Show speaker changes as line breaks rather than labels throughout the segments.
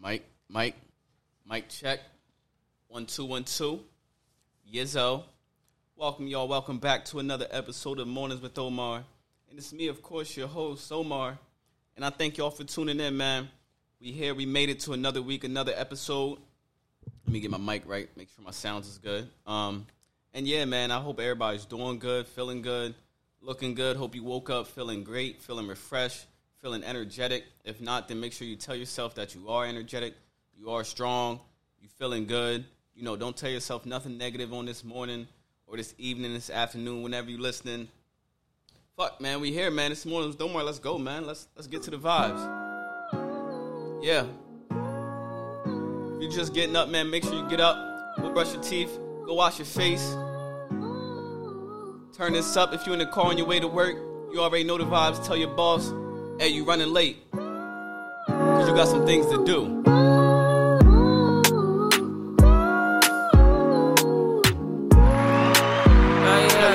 Mike, Mike, Mike check. One, two, one, two. Yizzo. Welcome, y'all. Welcome back to another episode of Mornings with Omar. And it's me, of course, your host, Omar. And I thank y'all for tuning in, man. We here, we made it to another week, another episode. Let me get my mic right, make sure my sounds is good. Um, and yeah, man, I hope everybody's doing good, feeling good, looking good. Hope you woke up feeling great, feeling refreshed, feeling energetic. If not, then make sure you tell yourself that you are energetic, you are strong, you're feeling good. You know, don't tell yourself nothing negative on this morning or this evening, this afternoon, whenever you're listening. Fuck, man, we here, man. This morning, don't worry, let's go, man. Let's let's get to the vibes. Yeah. If you're just getting up, man, make sure you get up, go brush your teeth, go wash your face. Turn this up if you're in the car on your way to work. You already know the vibes. Tell your boss, hey, you running late. Because you got some things to do.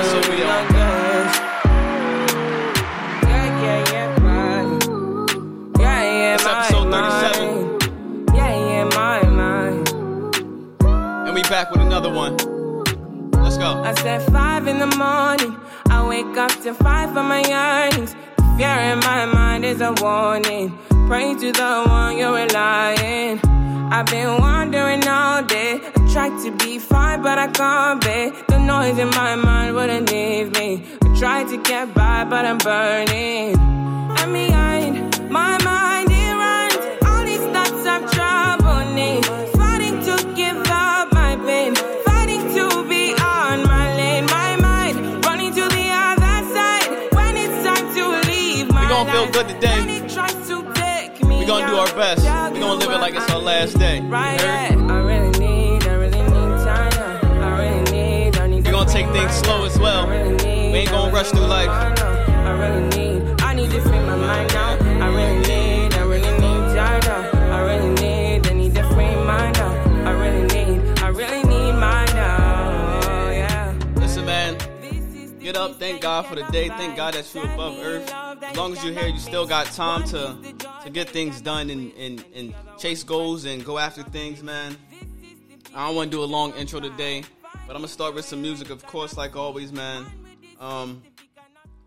So we on. It's episode 37. And we back with another one. Let's go.
I said five in the morning. I wake up to five for my yearnings. Fear in my mind is a warning. Pray to the one you're relying. I've been wandering all day. I tried to be fine, but I can't be. The noise in my mind wouldn't leave me. I tried to get by, but I'm burning. And behind my mind,
good today.
When it tries to take me
We gonna do our best. We gonna live it like it's our last day. You
Right,
heard?
yeah. I really need, I really need time. I really need, I need
We gonna take things slow as well.
I really need,
We ain't gonna rush through life.
I really need, I need to free my mind now. I really need,
Up, thank God for the day. Thank God that you're above earth. As long as you're here, you still got time to to get things done and, and, and chase goals and go after things, man. I don't want to do a long intro today, but I'm gonna start with some music, of course, like always, man. Um,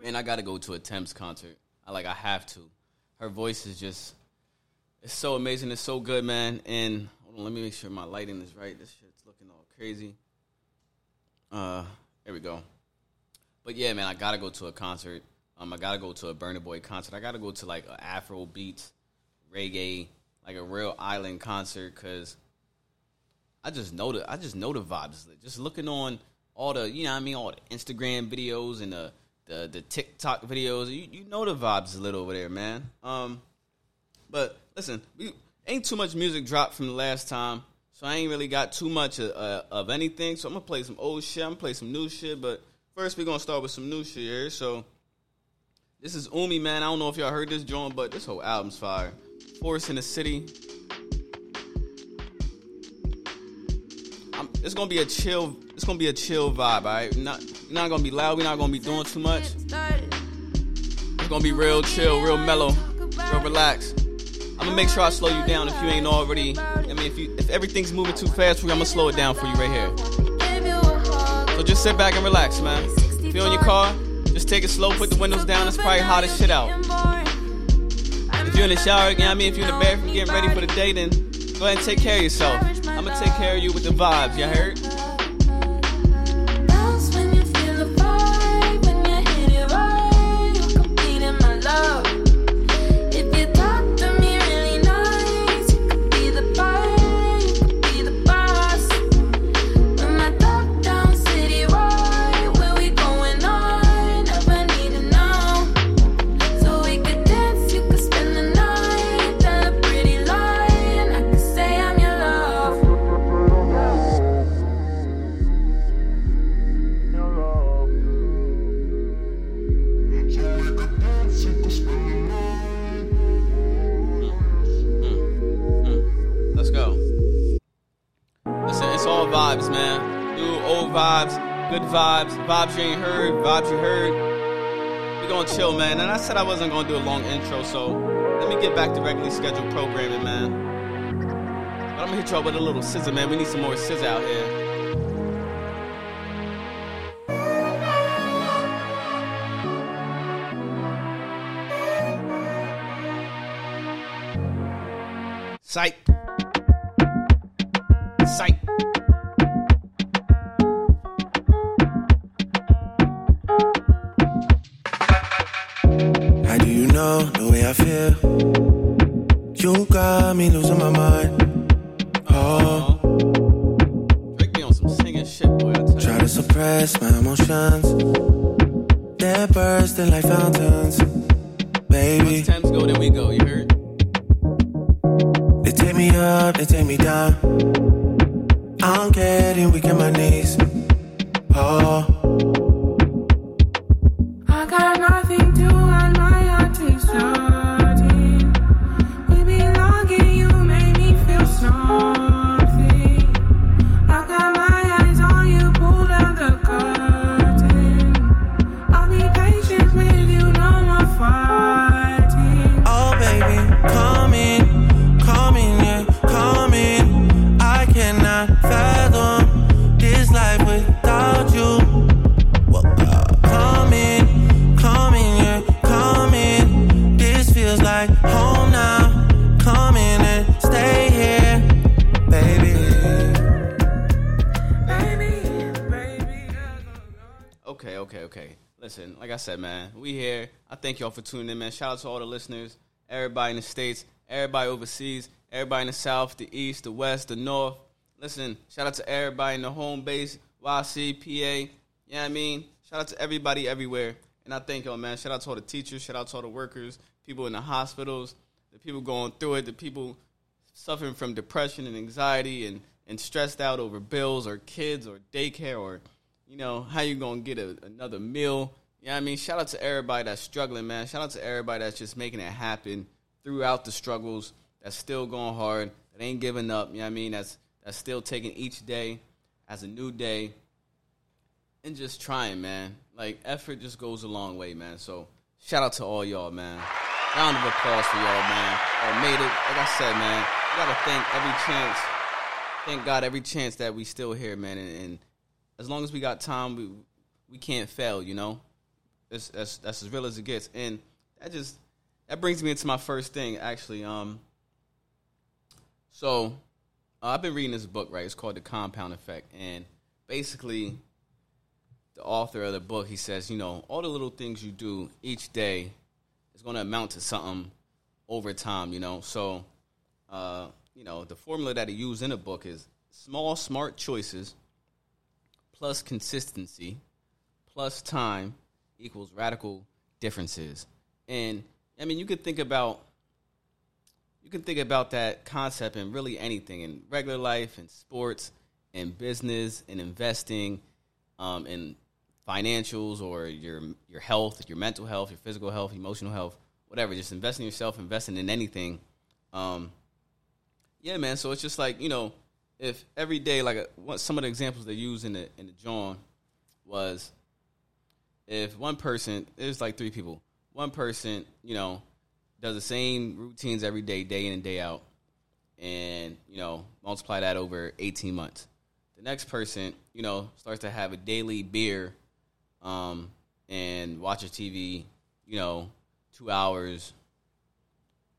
man, I gotta go to a Tems concert. I like, I have to. Her voice is just, it's so amazing. It's so good, man. And hold on, let me make sure my lighting is right. This shit's looking all crazy. Uh, there we go. But yeah, man, I gotta go to a concert. Um, I gotta go to a Burna Boy concert. I gotta go to like a Afro beats, reggae, like a real island concert, cause I just know the I just know the vibes. Just looking on all the you know what I mean all the Instagram videos and the the, the TikTok videos, you, you know the vibes a little over there, man. Um, but listen, we ain't too much music dropped from the last time, so I ain't really got too much of, uh, of anything. So I'm gonna play some old shit. I'm gonna play some new shit, but first we're gonna start with some new shit here. So this is Umi, man. I don't know if y'all heard this joint, but this whole album's fire. Forest in the City. I'm, it's gonna be a chill. It's gonna be a chill vibe. All right, not not gonna be loud. We're not gonna be doing too much. It's gonna be real chill, real mellow, real relaxed. I'm gonna make sure I slow you down if you ain't already. I mean, if you if everything's moving too fast for you, I'm gonna slow it down for you right here. Just sit back and relax, man. If you're in your car, just take it slow, put the windows down. It's probably hot as shit out. If you're in the shower, what I mean? If you're in the bathroom getting ready for the day, then go ahead and take care of yourself. I'm gonna take care of you with the vibes, you heard?
I
wasn't gonna do a long intro, so let me get back to regularly scheduled programming, man. But I'm gonna hit y'all with a little SZA, man. We need some more SZA out here.
Like fountains. Baby,
Once Thames go, then we go. You heard?
they take me up, they take me down. I'm getting weak in my knees. Oh,
I
said, man, we here. I thank y'all for tuning in, man. Shout out to all the listeners, everybody in the states, everybody overseas, everybody in the south, the east, the west, the north. Listen, shout out to everybody in the home base, YC, PA. You know what I mean? Shout out to everybody everywhere. And I thank y'all, man. Shout out to all the teachers, shout out to all the workers, people in the hospitals, the people going through it, the people suffering from depression and anxiety and, and stressed out over bills or kids or daycare or you know how you gonna get a, another meal what i mean shout out to everybody that's struggling man. Shout out to everybody that's just making it happen throughout the struggles that's still going hard that ain't giving up you know what i mean? That's that's still taking each day as a new day and just trying man. Like effort just goes a long way man. So shout out to all y'all man. Round of applause for y'all man. Y'all made it. Like i said man you gotta thank every chance. Thank god every chance that we still here man. And, and as long as we got time we we can't fail you know that's that's that's as real as it gets. And that just that brings me into my first thing actually. Um so uh, i've been reading this book right? It's called the compound effect. And basically the author of the book he says you know all the little things you do each day is going to amount to something over time you know? So uh, you know the formula that he used in the book is small smart choices plus consistency plus time equals radical differences. And i mean you could think about you can think about that concept in really anything in regular life in sports in business in investing um, in financials or your your health your mental health your physical health emotional health whatever. Just investing in yourself investing in anything. Um, yeah man so it's just like you know if every day like a, what, some of the examples they use in the in the John was if one person there's like three people. One person you know does the same routines every day day in and day out and you know multiply that over 18 months. The next person you know starts to have a daily beer um, and watches tv you know two hours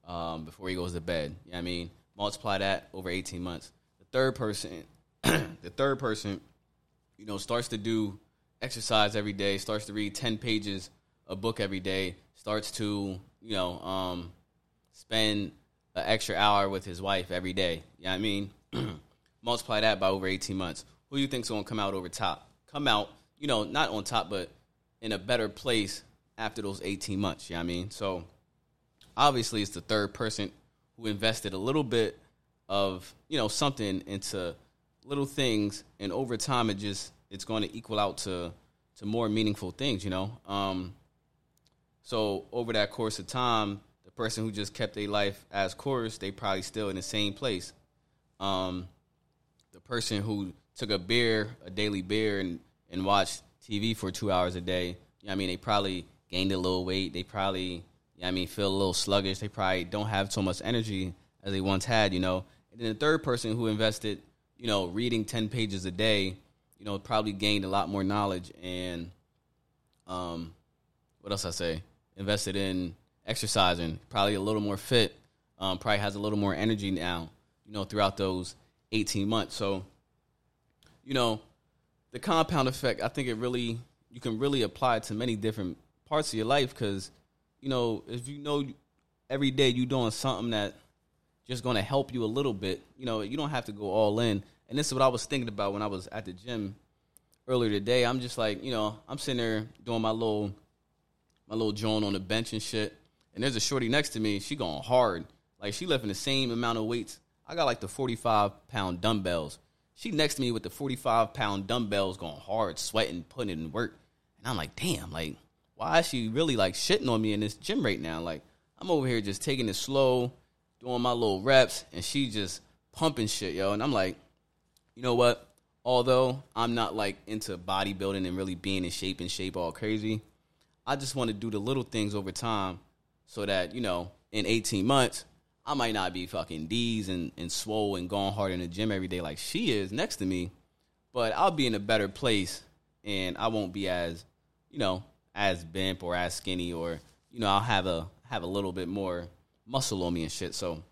um, before he goes to bed. You know i mean? Multiply that over 18 months. The third person the third person you know starts to do exercise every day starts to read 10 pages a book every day starts to you know um, spend an extra hour with his wife every day. You know what i mean? Multiply that by over 18 months. Who do you think's going to come out over top? Come out you know not on top but in a better place after those 18 months you know what i mean? So obviously it's the third person who invested a little bit of you know something into little things and over time it just it's going to equal out to to more meaningful things you know? Um so over that course of time the person who just kept their life as course they probably still in the same place. Um the person who took a beer a daily beer and and watched tv for two hours a day you know i mean they probably gained a little weight. They probably you know i mean feel a little sluggish. They probably don't have so much energy as they once had you know? And then the third person who invested, you know, reading 10 pages a day, you know, probably gained a lot more knowledge and um what else I say? Invested in exercising, probably a little more fit, um, probably has a little more energy now, you know, throughout those 18 months. So, you know, the compound effect, I think it really, you can really apply it to many different parts of your life because, you know, if you know every day you're doing something that just going to help you a little bit, you know, you don't have to go all in. And this is what I was thinking about when I was at the gym earlier today. I'm just like, you know, I'm sitting there doing my little my little joint on the bench and shit. And there's a shorty next to me. She going hard. Like she lifting the same amount of weights. I got like the 45 pound dumbbells. She next to me with the 45 pound dumbbells going hard, sweating, putting it in work. And I'm like, damn, like, why is she really like shitting on me in this gym right now? Like, I'm over here just taking it slow, doing my little reps, and she just pumping shit, yo. And I'm like, you know what? Although I'm not like into bodybuilding and really being in shape and shape all crazy, I just want to do the little things over time so that, you know, in 18 months, I might not be fucking D's and, and swole and going hard in the gym every day like she is next to me, but I'll be in a better place and I won't be as, you know, as bimp or as skinny or, you know, I'll have a have a little bit more muscle on me and shit. So,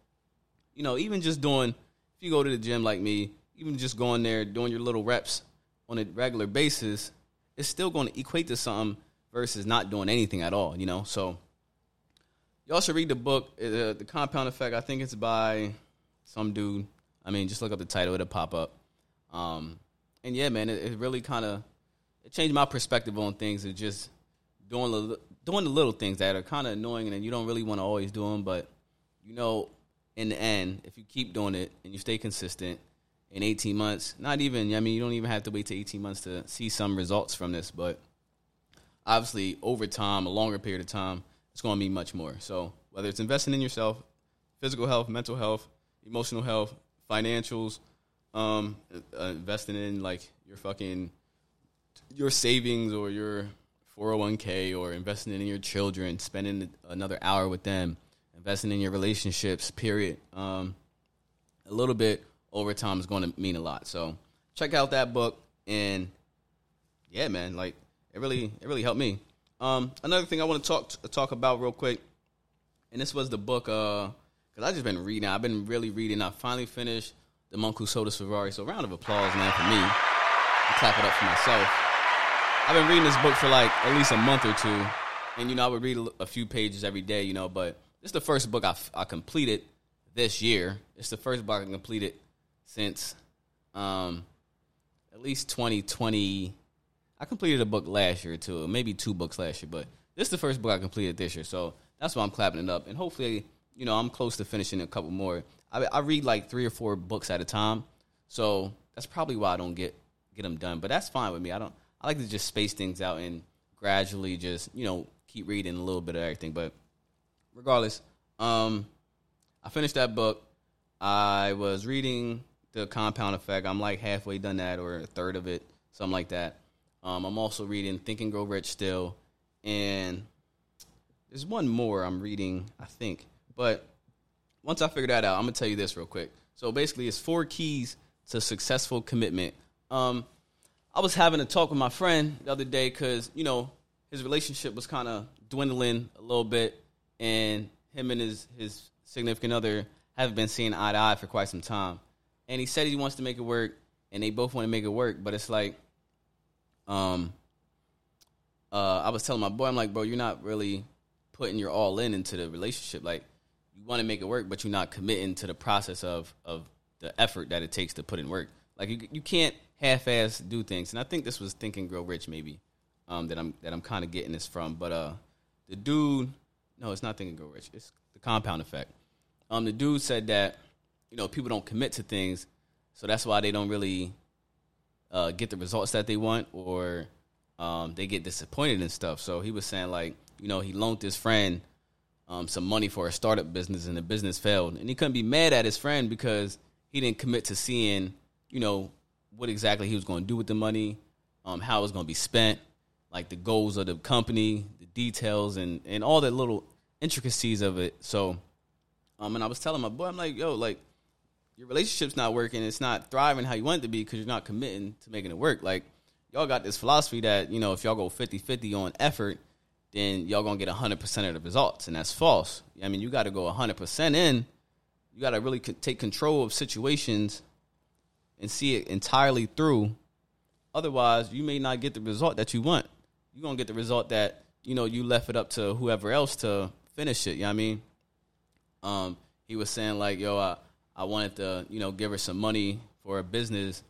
you know, even just doing if you go to the gym like me, even just going there doing your little reps on a regular basis, it's still going to equate to something versus not doing anything at all, you know? So y'all should read the book, uh, The Compound Effect. I think it's by some dude. I mean, just look up the title, it'll pop up. Um, and yeah, man, it, it really kind of it changed my perspective on things and just doing the doing the little things that are kind of annoying and you don't really want to always do them, but you know, in the end, if you keep doing it and you stay consistent, in 18 months, not even, I mean, you don't even have to wait to 18 months to see some results from this, but obviously over time, a longer period of time, it's going to be much more. So whether it's investing in yourself, physical health, mental health, emotional health, financials, um, uh, investing in like your fucking your savings or your 401k or investing in your children, spending another hour with them, investing in your relationships, period. Um, a little bit over time is going to mean a lot. So check out that book and yeah, man, like it really it really helped me. Um, another thing I want to talk talk about real quick, and this was the book uh because I just been reading. I've been really reading. I finally finished the Monk Who Sold His Ferrari. So round of applause, man, for me. I clap it up for myself. I've been reading this book for like at least a month or two, and you know I would read a, few pages every day, you know. But this is the first book I, I completed this year. It's the first book I completed since um, at least 2020. I completed a book last year too, maybe two books last year, but this is the first book I completed this year, so that's why I'm clapping it up. And hopefully, you know, I'm close to finishing a couple more. I, I read like three or four books at a time, so that's probably why I don't get get them done. But that's fine with me. I don't. I like to just space things out and gradually just you know keep reading a little bit of everything. But regardless, um, I finished that book. I was reading the Compound Effect. I'm like halfway done that, or a third of it, something like that. Um, I'm also reading Think and Grow Rich still, and there's one more I'm reading, I think. But once I figure that out, I'm gonna tell you this real quick. So basically, it's four keys to successful commitment. Um, I was having a talk with my friend the other day because you know his relationship was kind of dwindling a little bit, and him and his his significant other have been seeing eye to eye for quite some time. And he said he wants to make it work, and they both want to make it work. But it's like, um, uh, I was telling my boy, I'm like, bro, you're not really putting your all in into the relationship. Like, you want to make it work, but you're not committing to the process of of the effort that it takes to put in work. Like, you you can't half-ass do things. And I think this was Think and Grow Rich, maybe, um, that I'm that I'm kind of getting this from. But uh, the dude, no, it's not Think and Grow Rich. It's the Compound Effect. Um, the dude said that you know people don't commit to things, so that's why they don't really uh, get the results that they want, or um, they get disappointed and stuff. So he was saying like, you know, he loaned his friend um, some money for a startup business, and the business failed, and he couldn't be mad at his friend because he didn't commit to seeing, you know, what exactly he was going to do with the money, um, how it was going to be spent, like the goals of the company, the details, and and all the little intricacies of it. So, um, and I was telling my boy, I'm like, yo, like your relationship's not working, it's not thriving how you want it to be because you're not committing to making it work. Like y'all got this philosophy that you know if y'all go 50-50 on effort, then y'all gonna get hundred percent of the results, and that's false. I mean, you got to go hundred percent in. You got to really take control of situations and see it entirely through. Otherwise, you may not get the result that you want. You're gonna get the result that you know you left it up to whoever else to finish it. You know what I mean? Um, he was saying like, "Yo, I, I wanted to, you know, give her some money for a business,"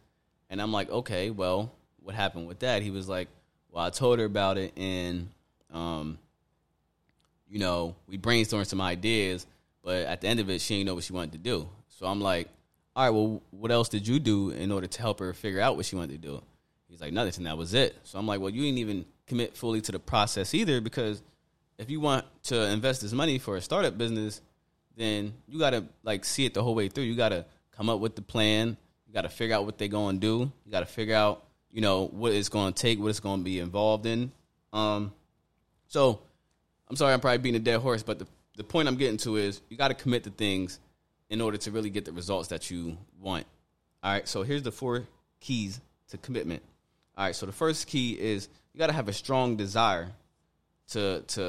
and I'm like, "Okay, well, what happened with that?" He was like, "Well, I told her about it, and um, you know, we brainstormed some ideas, but at the end of it, she didn't know what she wanted to do. So I'm like, all right, well, what else did you do in order to help her figure out what she wanted to do? He's like, nothing, and that was it. So I'm like, well, you didn't even commit fully to the process either, because if you want to invest this money for a startup business, then you got to like see it the whole way through. You got to come up with the plan. You got to figure out what they're to do. You got to figure out, you know, what it's to take, what it's to be involved in. Um, so I'm sorry, I'm probably beating a dead horse, but the, the point I'm getting to is you got to commit to things in order to really get the results that you want. All right, so here's the four keys to commitment. All right, so the first key is you got to have a strong desire to to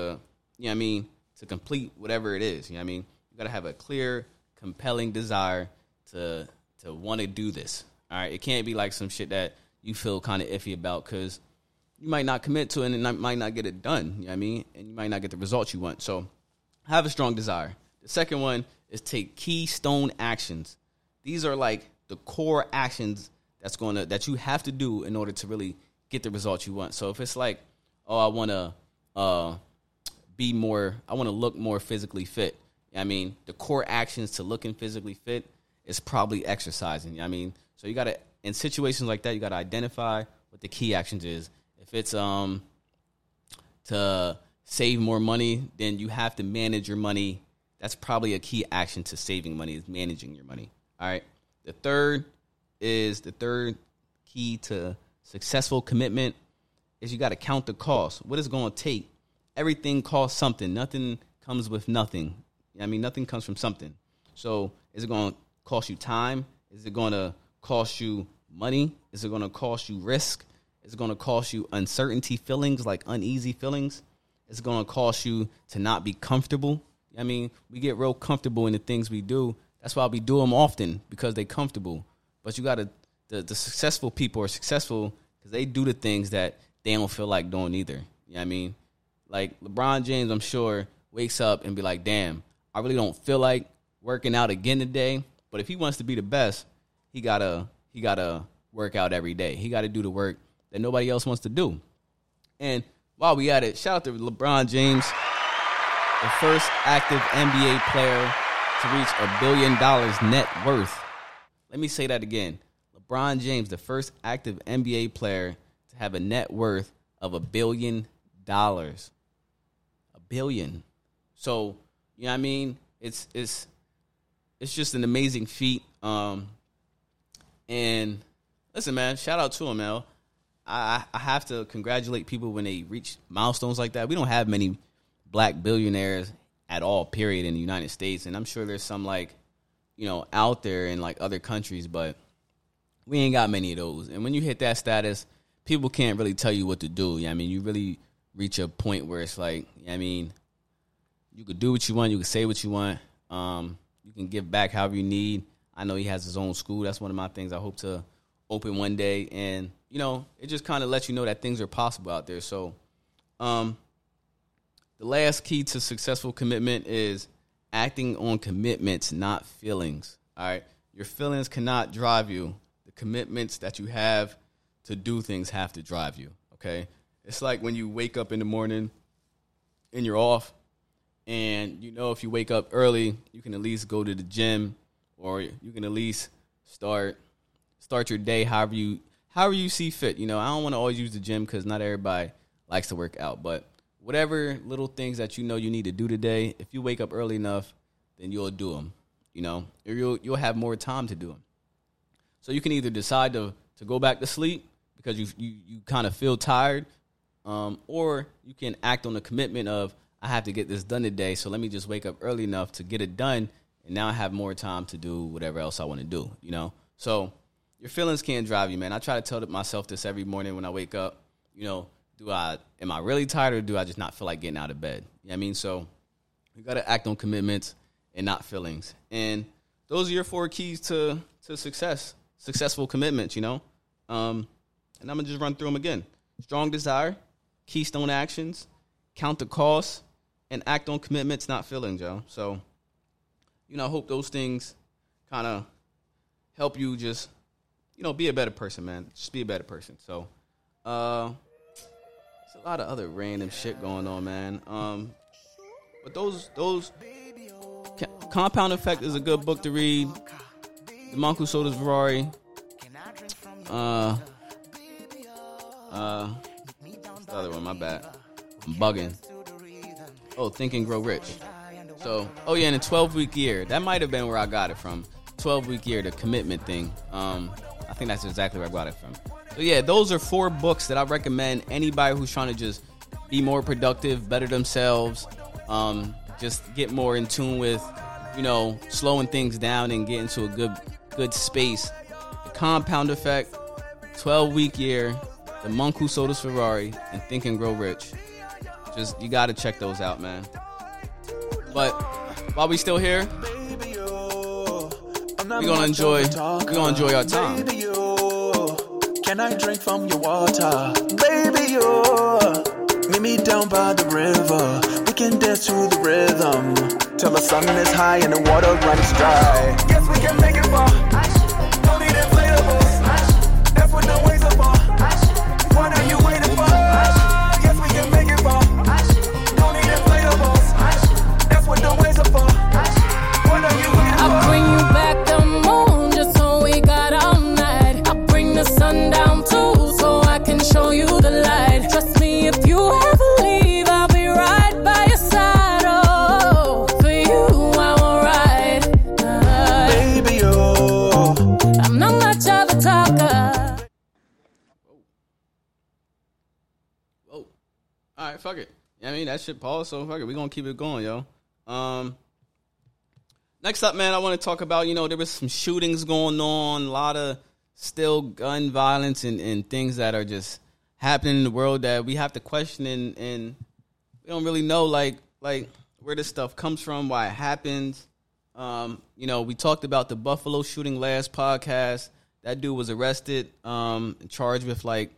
you know what I mean to complete whatever it is. You know what I mean you got to have a clear, compelling desire to to want to do this. All right, it can't be like some shit that you feel kind of iffy about because you might not commit to it and might not get it done. You know what I mean? And you might not get the results you want. So have a strong desire. The second one is take keystone actions. These are like the core actions that's going to that you have to do in order to really get the results you want. So if it's like, oh, I want to uh, be more, I want to look more physically fit. I mean, the core actions to looking physically fit is probably exercising. I mean, so you got to in situations like that, you got to identify what the key actions is. If it's um to save more money, then you have to manage your money. That's probably a key action to saving money is managing your money. All right. The third is the third key to successful commitment is you got to count the cost. What is going to take? Everything costs something. Nothing comes with nothing. I mean, nothing comes from something. So, is it going to cost you time? Is it going to cost you money? Is it going to cost you risk? Is it going to cost you uncertainty feelings, like uneasy feelings? Is it going to cost you to not be comfortable? I mean, we get real comfortable in the things we do. That's why we do them often because they're comfortable. But you got to, the, the successful people are successful because they do the things that they don't feel like doing either. You know what I mean? Like LeBron James, I'm sure, wakes up and be like, damn, I really don't feel like working out again today. But if he wants to be the best, he gotta he gotta work out every day. He gotta do the work that nobody else wants to do. And while we at it, shout out to LeBron James, the first active NBA player to reach a billion dollars net worth. Let me say that again. LeBron James, the first active NBA player to have a net worth of a billion dollars. A billion. So, you know what I mean? It's it's it's just an amazing feat. Um and listen, man, shout out to him, man. I I have to congratulate people when they reach milestones like that. We don't have many black billionaires at all, period, in the United States, and I'm sure there's some like, you know, out there in like other countries, but we ain't got many of those. And when you hit that status, people can't really tell you what to do. Yeah, I mean, you really reach a point where it's like, I mean, you could do what you want, you could say what you want, um, you can give back however you need. I know he has his own school. That's one of my things I hope to open one day, and you know, it just kind of lets you know that things are possible out there. So, um, the last key to successful commitment is acting on commitments, not feelings. All right. Your feelings cannot drive you. The commitments that you have to do things have to drive you. Okay. It's like when you wake up in the morning and you're off, and you know if you wake up early, you can at least go to the gym or you can at least start start your day however you however you see fit. You know, I don't want to always use the gym because not everybody likes to work out, but whatever little things that you know you need to do today, if you wake up early enough, then you'll do them. You know, or you'll you'll have more time to do them. So you can either decide to to go back to sleep because you you you kind of feel tired, um, or you can act on the commitment of I have to get this done today. So let me just wake up early enough to get it done, and now I have more time to do whatever else I want to do. You know, so your feelings can't drive you, man. I try to tell myself this every morning when I wake up. You know, do I am I really tired or do I just not feel like getting out of bed? You know I mean? So you got to act on commitments and not feelings. And those are your four keys to to success, successful commitments. You know, um, and I'm gonna just run through them again: strong desire, keystone actions, count the cost, and act on commitments, not feelings, yo. So, you know, I hope those things kind of help you just, you know, be a better person, man. Just be a better person. So, uh, there's a lot of other random shit going on, man. Um, but those those Compound Effect is a good book to read. The Monk Who Sold His Ferrari. Uh, uh, the other one? My bad. I'm bugging. Oh, Think and Grow Rich. So, oh yeah, in a 12 week year. That might have been where I got it from. 12 week year, the commitment thing. Um, I think that's exactly where I got it from. So yeah, those are four books that I recommend anybody who's trying to just be more productive, better themselves, um, just get more in tune with, you know, slowing things down and get into a good good space. The Compound Effect, 12 week year, The Monk Who Sold His Ferrari, and Think and Grow Rich. Just you got to check those out, man. But while we still here,
Baby, yo,
We gonna enjoy-
of
we
talker.
gonna enjoy our time.
Baby, yo, can I drink from your water? Baby, yo, meet me down by the river. We can dance to the rhythm till the sun is high and the water runs dry. Guess we can make it far.
Shit pause, so fuck it. We gonna keep it going, yo. Um, next up, man, I want to talk about. You know, there was some shootings going on, a lot of still gun violence and, and things that are just happening in the world that we have to question and, and we don't really know like like where this stuff comes from, why it happens. Um, you know, we talked about the Buffalo shooting last podcast. That dude was arrested, um, charged with like,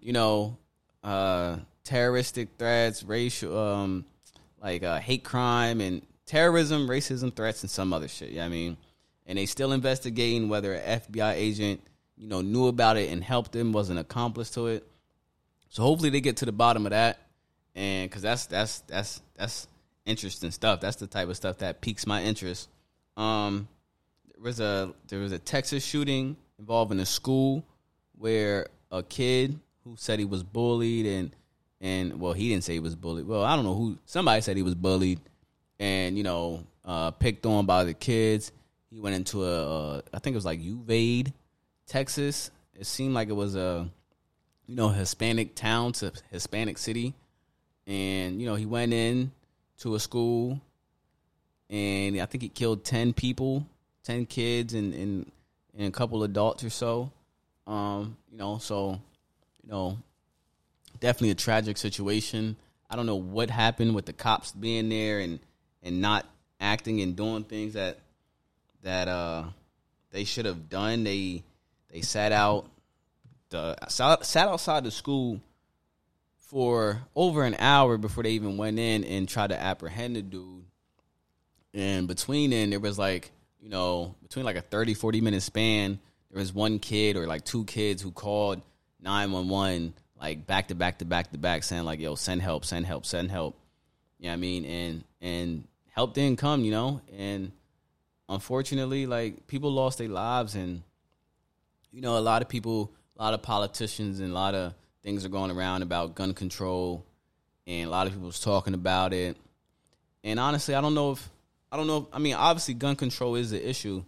you know, uh, terroristic threats, racial, um, like uh, hate crime and terrorism, racism threats, and some other shit. Yeah, I mean, and they still investigating whether an FBI agent, you know, knew about it and helped them, was an accomplice to it. So hopefully they get to the bottom of that, and because that's that's that's that's interesting stuff. That's the type of stuff that piques my interest. Um, there was a there was a Texas shooting involving a school where a kid who said he was bullied and and well he didn't say he was bullied. Well, I don't know who somebody said he was bullied and you know uh, picked on by the kids. He went into a uh, I think it was like Uvalde, Texas. It seemed like it was a you know Hispanic town to Hispanic city, and you know he went in to a school, and I think he killed ten people, ten kids, and and, and a couple adults or so. Um, you know, so you know, definitely a tragic situation. I don't know what happened with the cops being there and and not acting and doing things that that uh they should have done. They they sat out the sat sat outside the school for over an hour before they even went in and tried to apprehend the dude. And between then, there was like, you know, between like a 30, 40 minute span, there was one kid or like two kids who called 911 like back to back to back to back saying like, yo, send help, send help, send help. You know what I mean? And and help didn't come, you know? And unfortunately, like people lost their lives and you know, a lot of people, a lot of politicians and a lot of things are going around about gun control and a lot of people's talking about it. And honestly, I don't know if I don't know. If, I mean, obviously, gun control is the issue,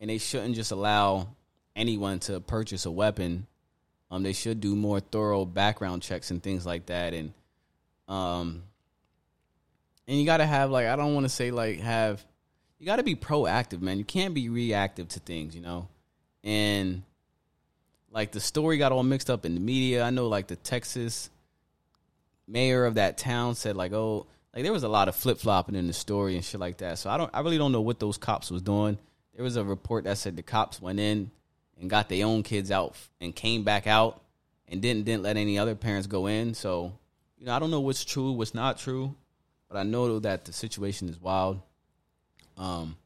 and they shouldn't just allow anyone to purchase a weapon. Um, they should do more thorough background checks and things like that, and um, and you got to have like I don't want to say like have you got to be proactive, man. You can't be reactive to things, you know. And like the story got all mixed up in the media. I know like the Texas mayor of that town said like, oh, like there was a lot of flip flopping in the story and shit like that. So I don't, I really don't know what those cops was doing. There was a report that said the cops went in and got their own kids out and came back out and didn't didn't let any other parents go in. So you know, I don't know what's true, what's not true, but I know that the situation is wild. Um,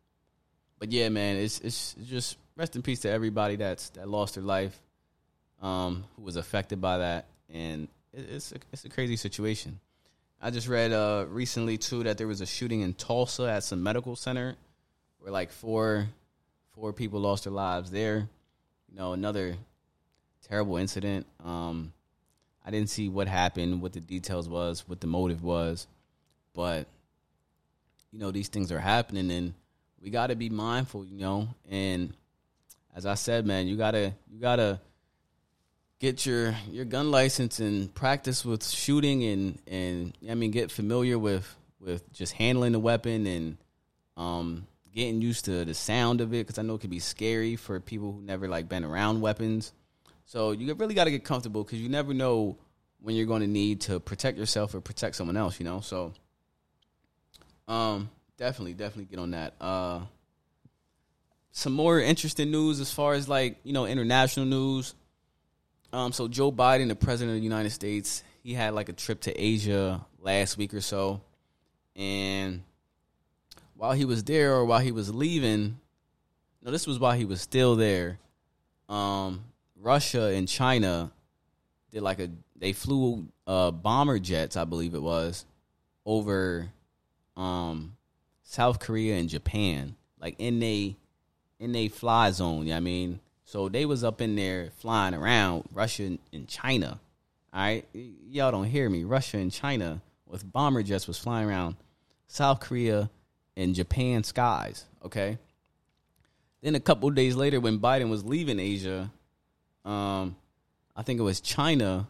but yeah, man, it's it's just rest in peace to everybody that's that lost their life, um, who was affected by that, and it, it's a, it's a crazy situation. I just read uh recently too that there was a shooting in Tulsa at some medical center, where like four four people lost their lives there. You know, another terrible incident. Um, I didn't see what happened, what the details was, what the motive was, but you know these things are happening, and we got to be mindful. You know, and as I said, man, you gotta you gotta get your your gun license and practice with shooting, and and I mean get familiar with with just handling the weapon and um getting used to the sound of it because I know it can be scary for people who never like been around weapons. So you really got to get comfortable because you never know when you're going to need to protect yourself or protect someone else. You know, so um, definitely, definitely get on that. Uh, some more interesting news as far as like you know international news. Um, so Joe Biden, the president of the United States, he had like a trip to Asia last week or so, and while he was there or while he was leaving, no, this was while he was still there. Um, Russia and China did like a they flew uh bomber jets, I believe it was, over um South Korea and Japan, like in they in they fly zone. You know I mean, so they was up in there flying around Russia and China. All right, y'all don't hear me. Russia and China with bomber jets was flying around South Korea and Japan skies. Okay. Then a couple days later, when Biden was leaving Asia, um, I think it was China.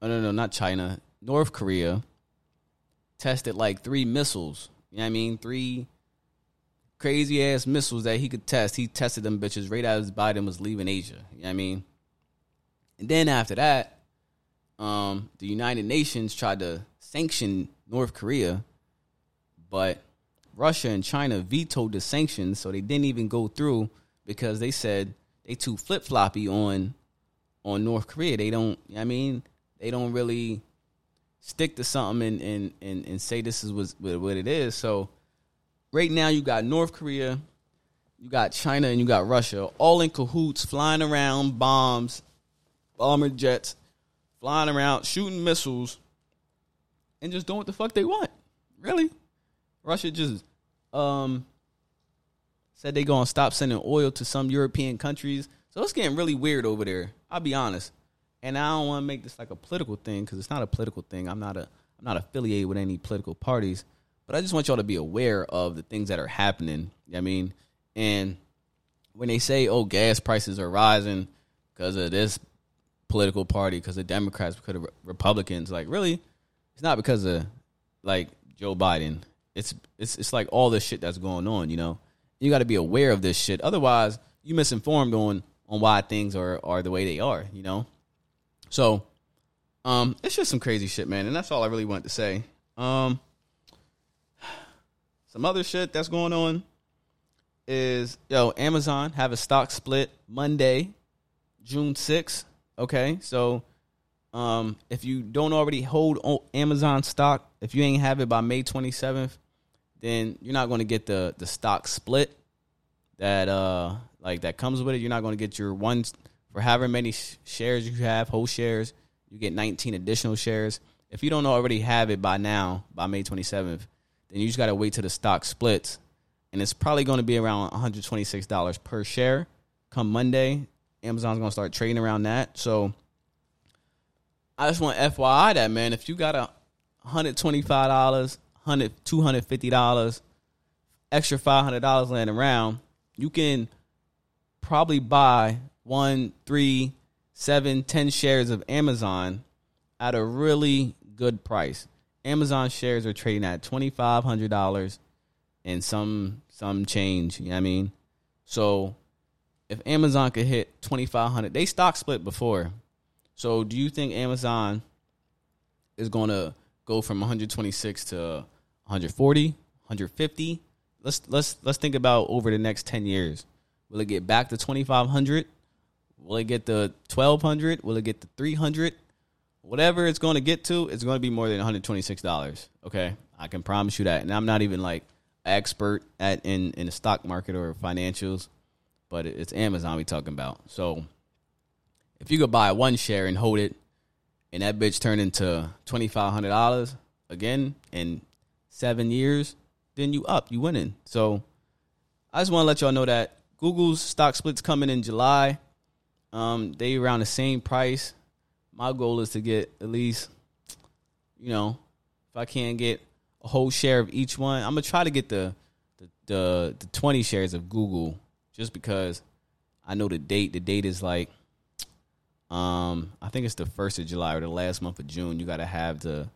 Oh no, no, not China. North Korea tested like three missiles. You know what I mean? Three crazy ass missiles that he could test. He tested them bitches right as Biden was leaving Asia. You know what I mean? And then after that, um, the United Nations tried to sanction North Korea, but Russia and China vetoed the sanctions, so they didn't even go through because they said they too flip floppy on on North Korea. They don't. I mean, they don't really stick to something and and and, and say this is what what it is. So right now you got North Korea, you got China, and you got Russia all in cahoots, flying around bombs, bomber jets, flying around shooting missiles, and just doing what the fuck they want. Really, Russia just um said they're gonna stop sending oil to some European countries. So it's getting really weird over there. I'll be honest. And I don't want to make this like a political thing because it's not a political thing. I'm not a I'm not affiliated with any political parties. But I just want y'all to be aware of the things that are happening. You know I mean, and when they say, "Oh, gas prices are rising because of this political party, because of Democrats, because of Re- Republicans," like really, it's not because of like Joe Biden. It's it's it's like all this shit that's going on. You know, you got to be aware of this shit. Otherwise, you misinformed on on why things are are the way they are. You know, so um, it's just some crazy shit, man, and that's all I really wanted to say. Um, some other shit that's going on is yo Amazon have a stock split Monday, June sixth. Okay, so um, if you don't already hold Amazon stock, if you ain't have it by May twenty seventh, then you're not going to get the the stock split that uh like that comes with it. You're not going to get your one for however many sh- shares you have, whole shares. You get 19 additional shares. If you don't already have it by now, by May 27th, then you just got to wait till the stock splits, and it's probably going to be around 126 dollars per share. Come Monday, Amazon's going to start trading around that. So I just want FYI that man, if you got a 125 dollars, 100 250 dollars, extra 500 dollars laying around, you can probably buy one, three, seven, ten shares of Amazon at a really good price. Amazon shares are trading at twenty five hundred dollars. and some some change. You know what I mean? So if Amazon could hit twenty five hundred, they stock split before. So do you think Amazon is going to go from 126 to 140, 150? Let's let's let's think about over the next 10 years. Will it get back to 2500? Will it get to 1200? Will it get to 300? Whatever it's going to get to, it's going to be more than $126. Okay? I can promise you that. And I'm not even like expert at in in the stock market or financials, but it's Amazon we talking about. So if you could buy one share and hold it, and that bitch turned into twenty five hundred dollars again in seven years, then you up, you winning. So I just want to let y'all know that Google's stock splits coming in July. Um, they around the same price. My goal is to get at least, you know, if I can't get a whole share of each one, I'm gonna try to get the the the, the 20 shares of Google just because I know the date. The date is like um, I think it's the first of July or the last month of June. You got to have the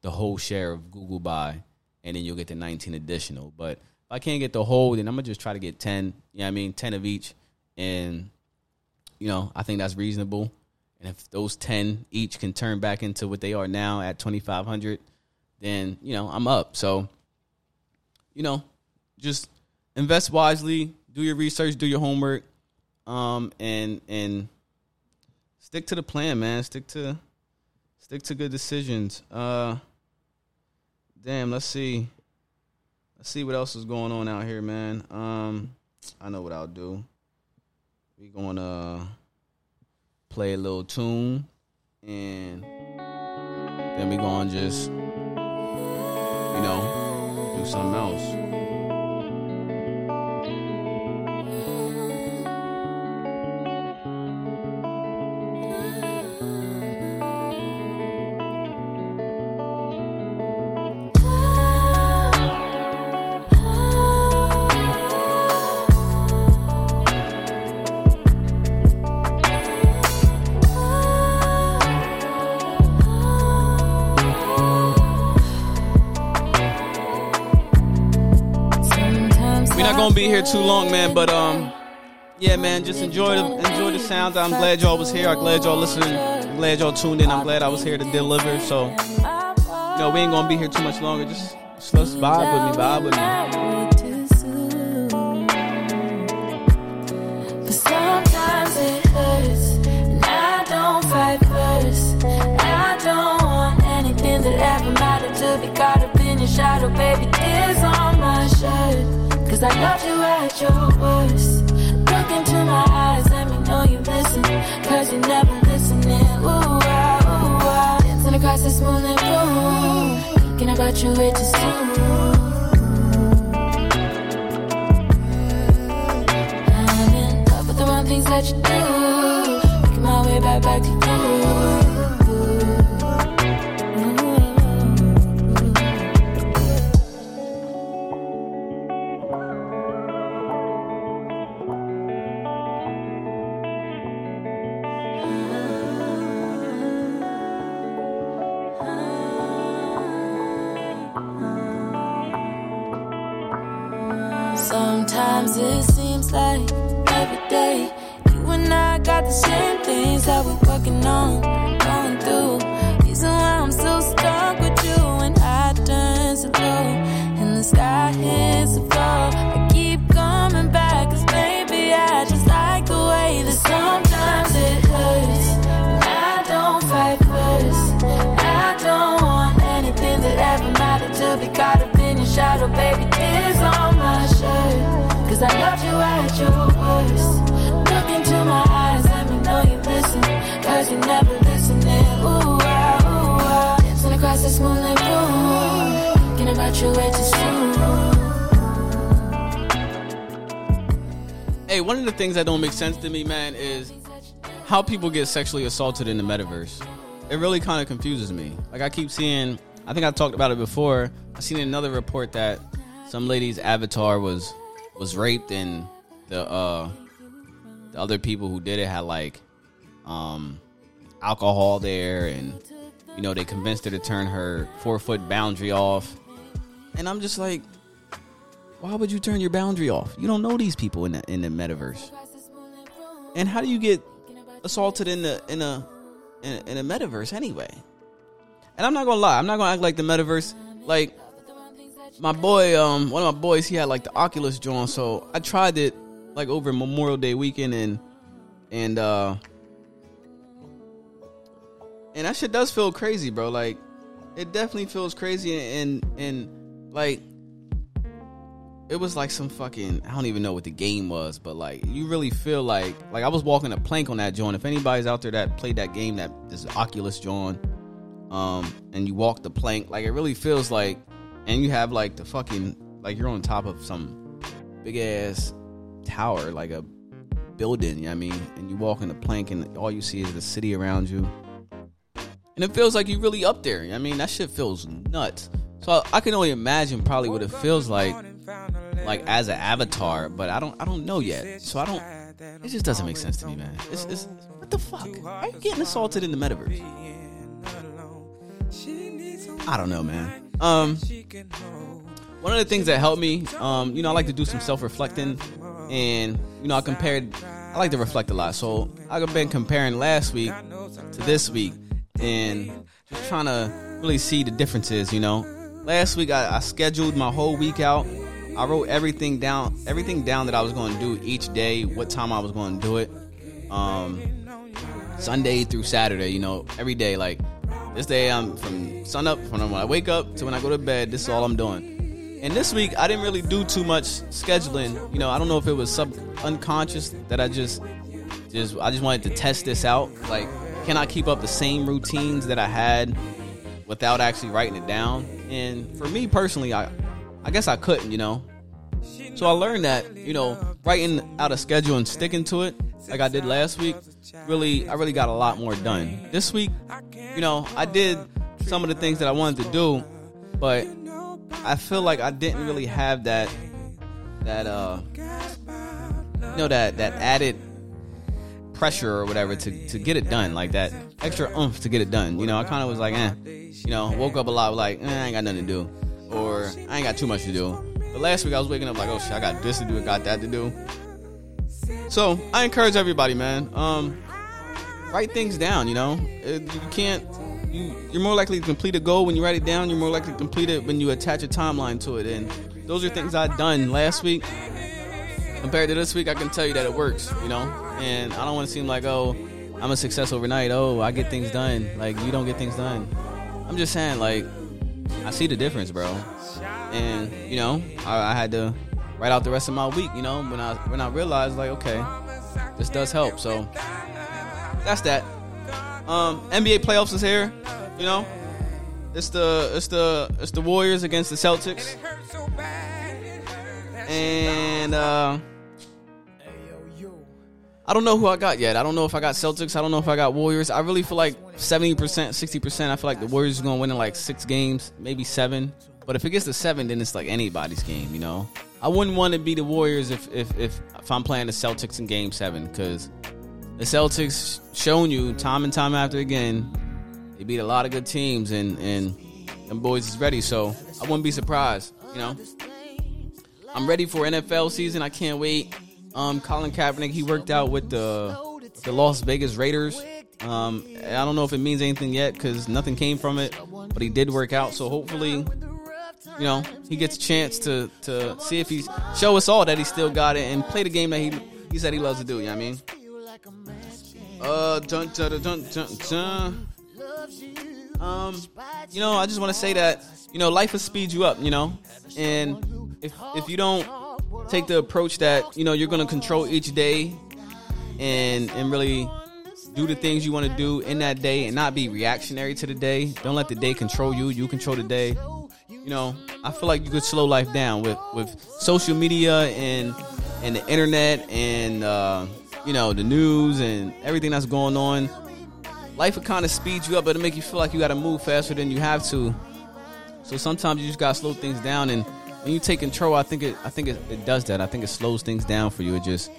the whole share of Google buy, and then you'll get the 19 additional. But if I can't get the whole, then I'm gonna just try to get 10. You know what I mean? 10 of each, and you know I think that's reasonable. And if those 10 each can turn back into what they are now at 2,500, then you know I'm up. So you know, just invest wisely, do your research, do your homework, um, and and stick to the plan, man. Stick to stick to good decisions. Uh damn, let's see. Let's see what else is going on out here, man. Um I know what I'll do. We gonna play a little tune and then we gonna just you know do something else. Here too long, man. But um, yeah, man, just enjoy the enjoy the sound. I'm glad y'all was here. I'm glad y'all listening. I'm glad y'all tuned in. I'm glad I was here to deliver. So, you know, we ain't gonna be here too much longer. Just, just let's vibe with me, vibe with me.
Up in your shadow, baby. Tears on my shirt, I loved you at your worst. Look into my eyes, let me know you listen, cause you never listening. Ooh, ah, ooh, ah. Dancing across this moonlit room, thinking about you too with the wrong things that you do. Making my way back back to you.
Hey, one of the things that don't make sense to me, man, is how people get sexually assaulted in the metaverse. It really kind of confuses me. Like I keep seeing, I think I talked about it before. I seen another report that some lady's avatar was was raped, and the uh the other people who did it had like um alcohol there, and you know they convinced her to turn her four foot boundary off. And I'm just like, why would you turn your boundary off? You don't know these people in the in the metaverse. And how do you get assaulted in the in a in, in a metaverse anyway? And I'm not gonna lie, I'm not gonna act like the metaverse like my boy, um, one of my boys, he had like the Oculus drawn, so I tried it like over Memorial Day weekend and and uh and that shit does feel crazy, bro. Like it definitely feels crazy and and like it was like some fucking I don't even know what the game was, but like you really feel like like I was walking a plank on that joint. If anybody's out there that played that game that is Oculus joint, um, and you walk the plank, like it really feels like and you have like the fucking like you're on top of some big ass tower, like a building, you know what I mean? And you walk in the plank and all you see is the city around you. And it feels like you're really up there. you know I mean, that shit feels nuts. So I can only imagine probably what it feels like like as an avatar, but I don't I don't know yet. So I don't it just doesn't make sense to me, man. It's, it's what the fuck? Are you getting assaulted in the metaverse? I don't know, man. Um one of the things that helped me, um, you know, I like to do some self reflecting and you know, I compared I like to reflect a lot. So I've been comparing last week to this week and just trying to really see the differences, you know. Last week I, I scheduled my whole week out. I wrote everything down, everything down that I was going to do each day, what time I was going to do it. Um, Sunday through Saturday, you know, every day. Like this day, I'm from sun up, from when I wake up to when I go to bed. This is all I'm doing. And this week, I didn't really do too much scheduling. You know, I don't know if it was sub unconscious that I just, just I just wanted to test this out. Like, can I keep up the same routines that I had without actually writing it down? And for me personally, I, I guess I couldn't. You know, so I learned that you know writing out a schedule and sticking to it, like I did last week, really I really got a lot more done. This week, you know, I did some of the things that I wanted to do, but I feel like I didn't really have that that uh you know that that added pressure or whatever to to get it done, like that extra oomph to get it done. You know, I kind of was like, eh, you know, woke up a lot like, eh, I ain't got nothing to do, or I ain't got too much to do. But last week I was waking up like, oh shit, I got this to do, I got that to do. So I encourage everybody, man. Um, write things down. You know, you can't. You you're more likely to complete a goal when you write it down. You're more likely to complete it when you attach a timeline to it. And those are things I've done last week compared to this week. I can tell you that it works. You know, and I don't want to seem like oh I'm a success overnight. Oh I get things done. Like you don't get things done. I'm just saying like I see the difference, bro. And you know I, I had to write out the rest of my week. You know when I when I realized like okay this does help. So that's that. Um, NBA playoffs is here. You know, it's the it's the it's the Warriors against the Celtics, and uh, I don't know who I got yet. I don't know if I got Celtics. I don't know if I got Warriors. I really feel like seventy percent, sixty percent. I feel like the Warriors are going to win in like six games, maybe seven. But if it gets to seven, then it's like anybody's game. You know, I wouldn't want to be the Warriors if if if, if I'm playing the Celtics in Game Seven because the Celtics shown you time and time after again they beat a lot of good teams and and them boys is ready. So I wouldn't be surprised. You know, I'm ready for NFL season. I can't wait. Um, Colin Kaepernick he worked out with the the Las Vegas Raiders. Um, I don't know if it means anything yet because nothing came from it, but he did work out. So hopefully, you know, he gets a chance to to see if he's show us all that he still got it and play the game that he he said he loves to do. You know I mean? Uh, dun, dun, dun, dun, dun. Um, you know, I just want to say that you know life will speed you up. You know, and if if you don't take the approach that you know you're going to control each day and and really do the things you want to do in that day and not be reactionary to the day. Don't let the day control you. You control the day. You know, I feel like you could slow life down with with social media and and the internet and uh, you know the news and everything that's going on. Life will kind of speed you up, but it'll make you feel like you got to move faster than you have to. So sometimes you just gotta slow things down, and when you take control, I think it, I think it, it does that. I think it slows things down for you. It just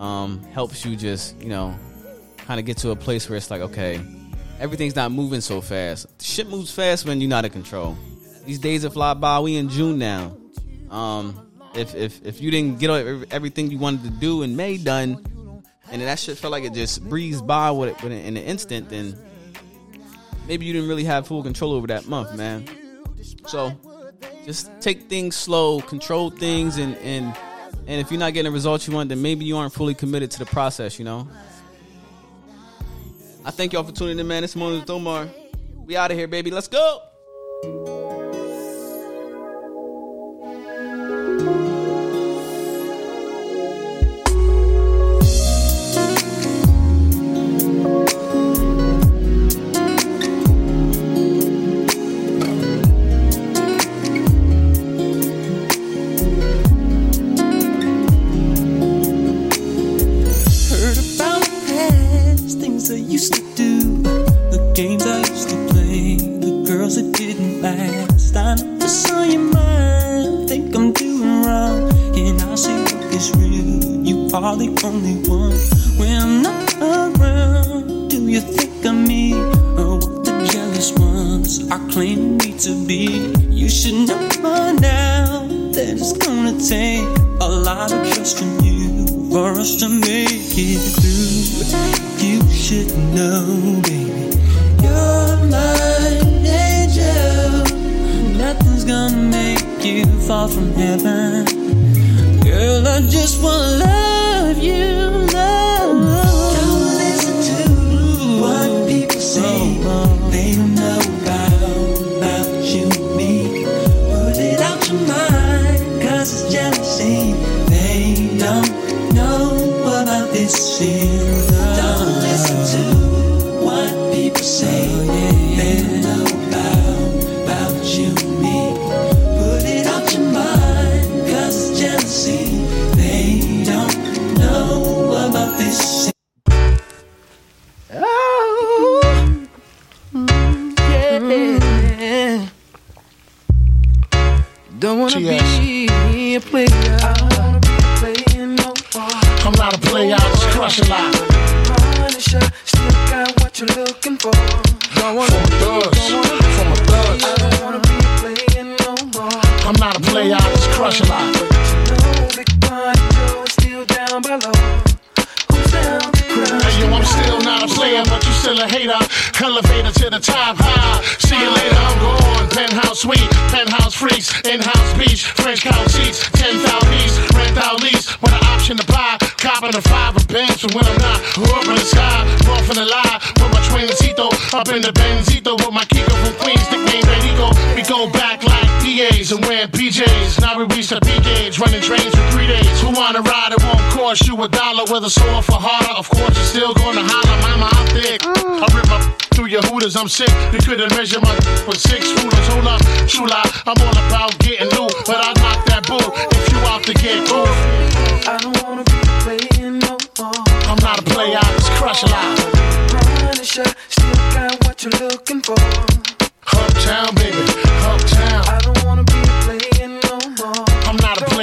um, helps you just you know kind of get to a place where it's like okay, everything's not moving so fast. Shit moves fast when you're not in control. These days that fly by. We in June now. Um, if if if you didn't get everything you wanted to do in May done, and that shit felt like it just breezed by with it, with it in an instant, then maybe you didn't really have full control over that month, man. So just take things slow, control things, and and and if you're not getting the results you want, then maybe you aren't fully committed to the process. You know. I thank y'all for tuning in, man. This morning with Omar. We out of here, baby. Let's go.
When I'm around. Do you think of me or what the jealous ones are claiming me to be? You should know by now that it's gonna take a lot of trust from you for us to make it through. You should know, baby, you're my angel. Nothing's gonna make you fall from heaven. Girl, I just wanna love you,
just crush a lot.
No big pun, Joe is still down below.
Hey, yo, I'm still not a player, but you still a hater. Elevator to the top high. See you later, I'm gone. Penthouse suite, penthouse freaks, in-house beach, French couch seats, 10,000 east, rent out lease, with an option to buy. Copping a five of bands for when I'm not. Up in the sky, off in the lie, with my twin twincito, up in the Benzito, with my Kiko from Queens, nickname Benito. We go back like DAs and wearing PJs. Now we reach the P gauge, running trains for three days. Who wanna ride? It won't cost you a dollar. With a sore for harder, of course you're still gonna holler. Mama, I'm thick. I rip my through your hooters, I'm sick. You couldn't measure my with six rulers. Hold up, true lie. I'm all about getting loot, but I knock that bull if you out to get cool.
I don't wanna be player no more.
I'm not a player, I just crush a lot.
Punisher, still got what you're looking for.
Uptown, baby, uptown.
I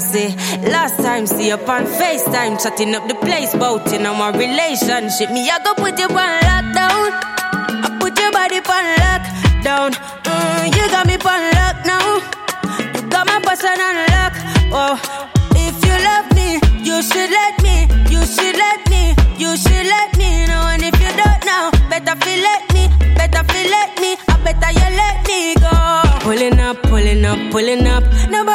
vacancy. Last time see you on FaceTime, chatting up the place, bout in my relationship. Me, I go put you on lockdown. I put your body on lockdown. Mm, you got me on lock now. You got my person on lock. Oh, if you love me, you should let me. You should let me. You should let me know. And if you don't know, better feel let me. Better feel let me. I better you let me go. Pulling up, pulling up, pulling up. Nobody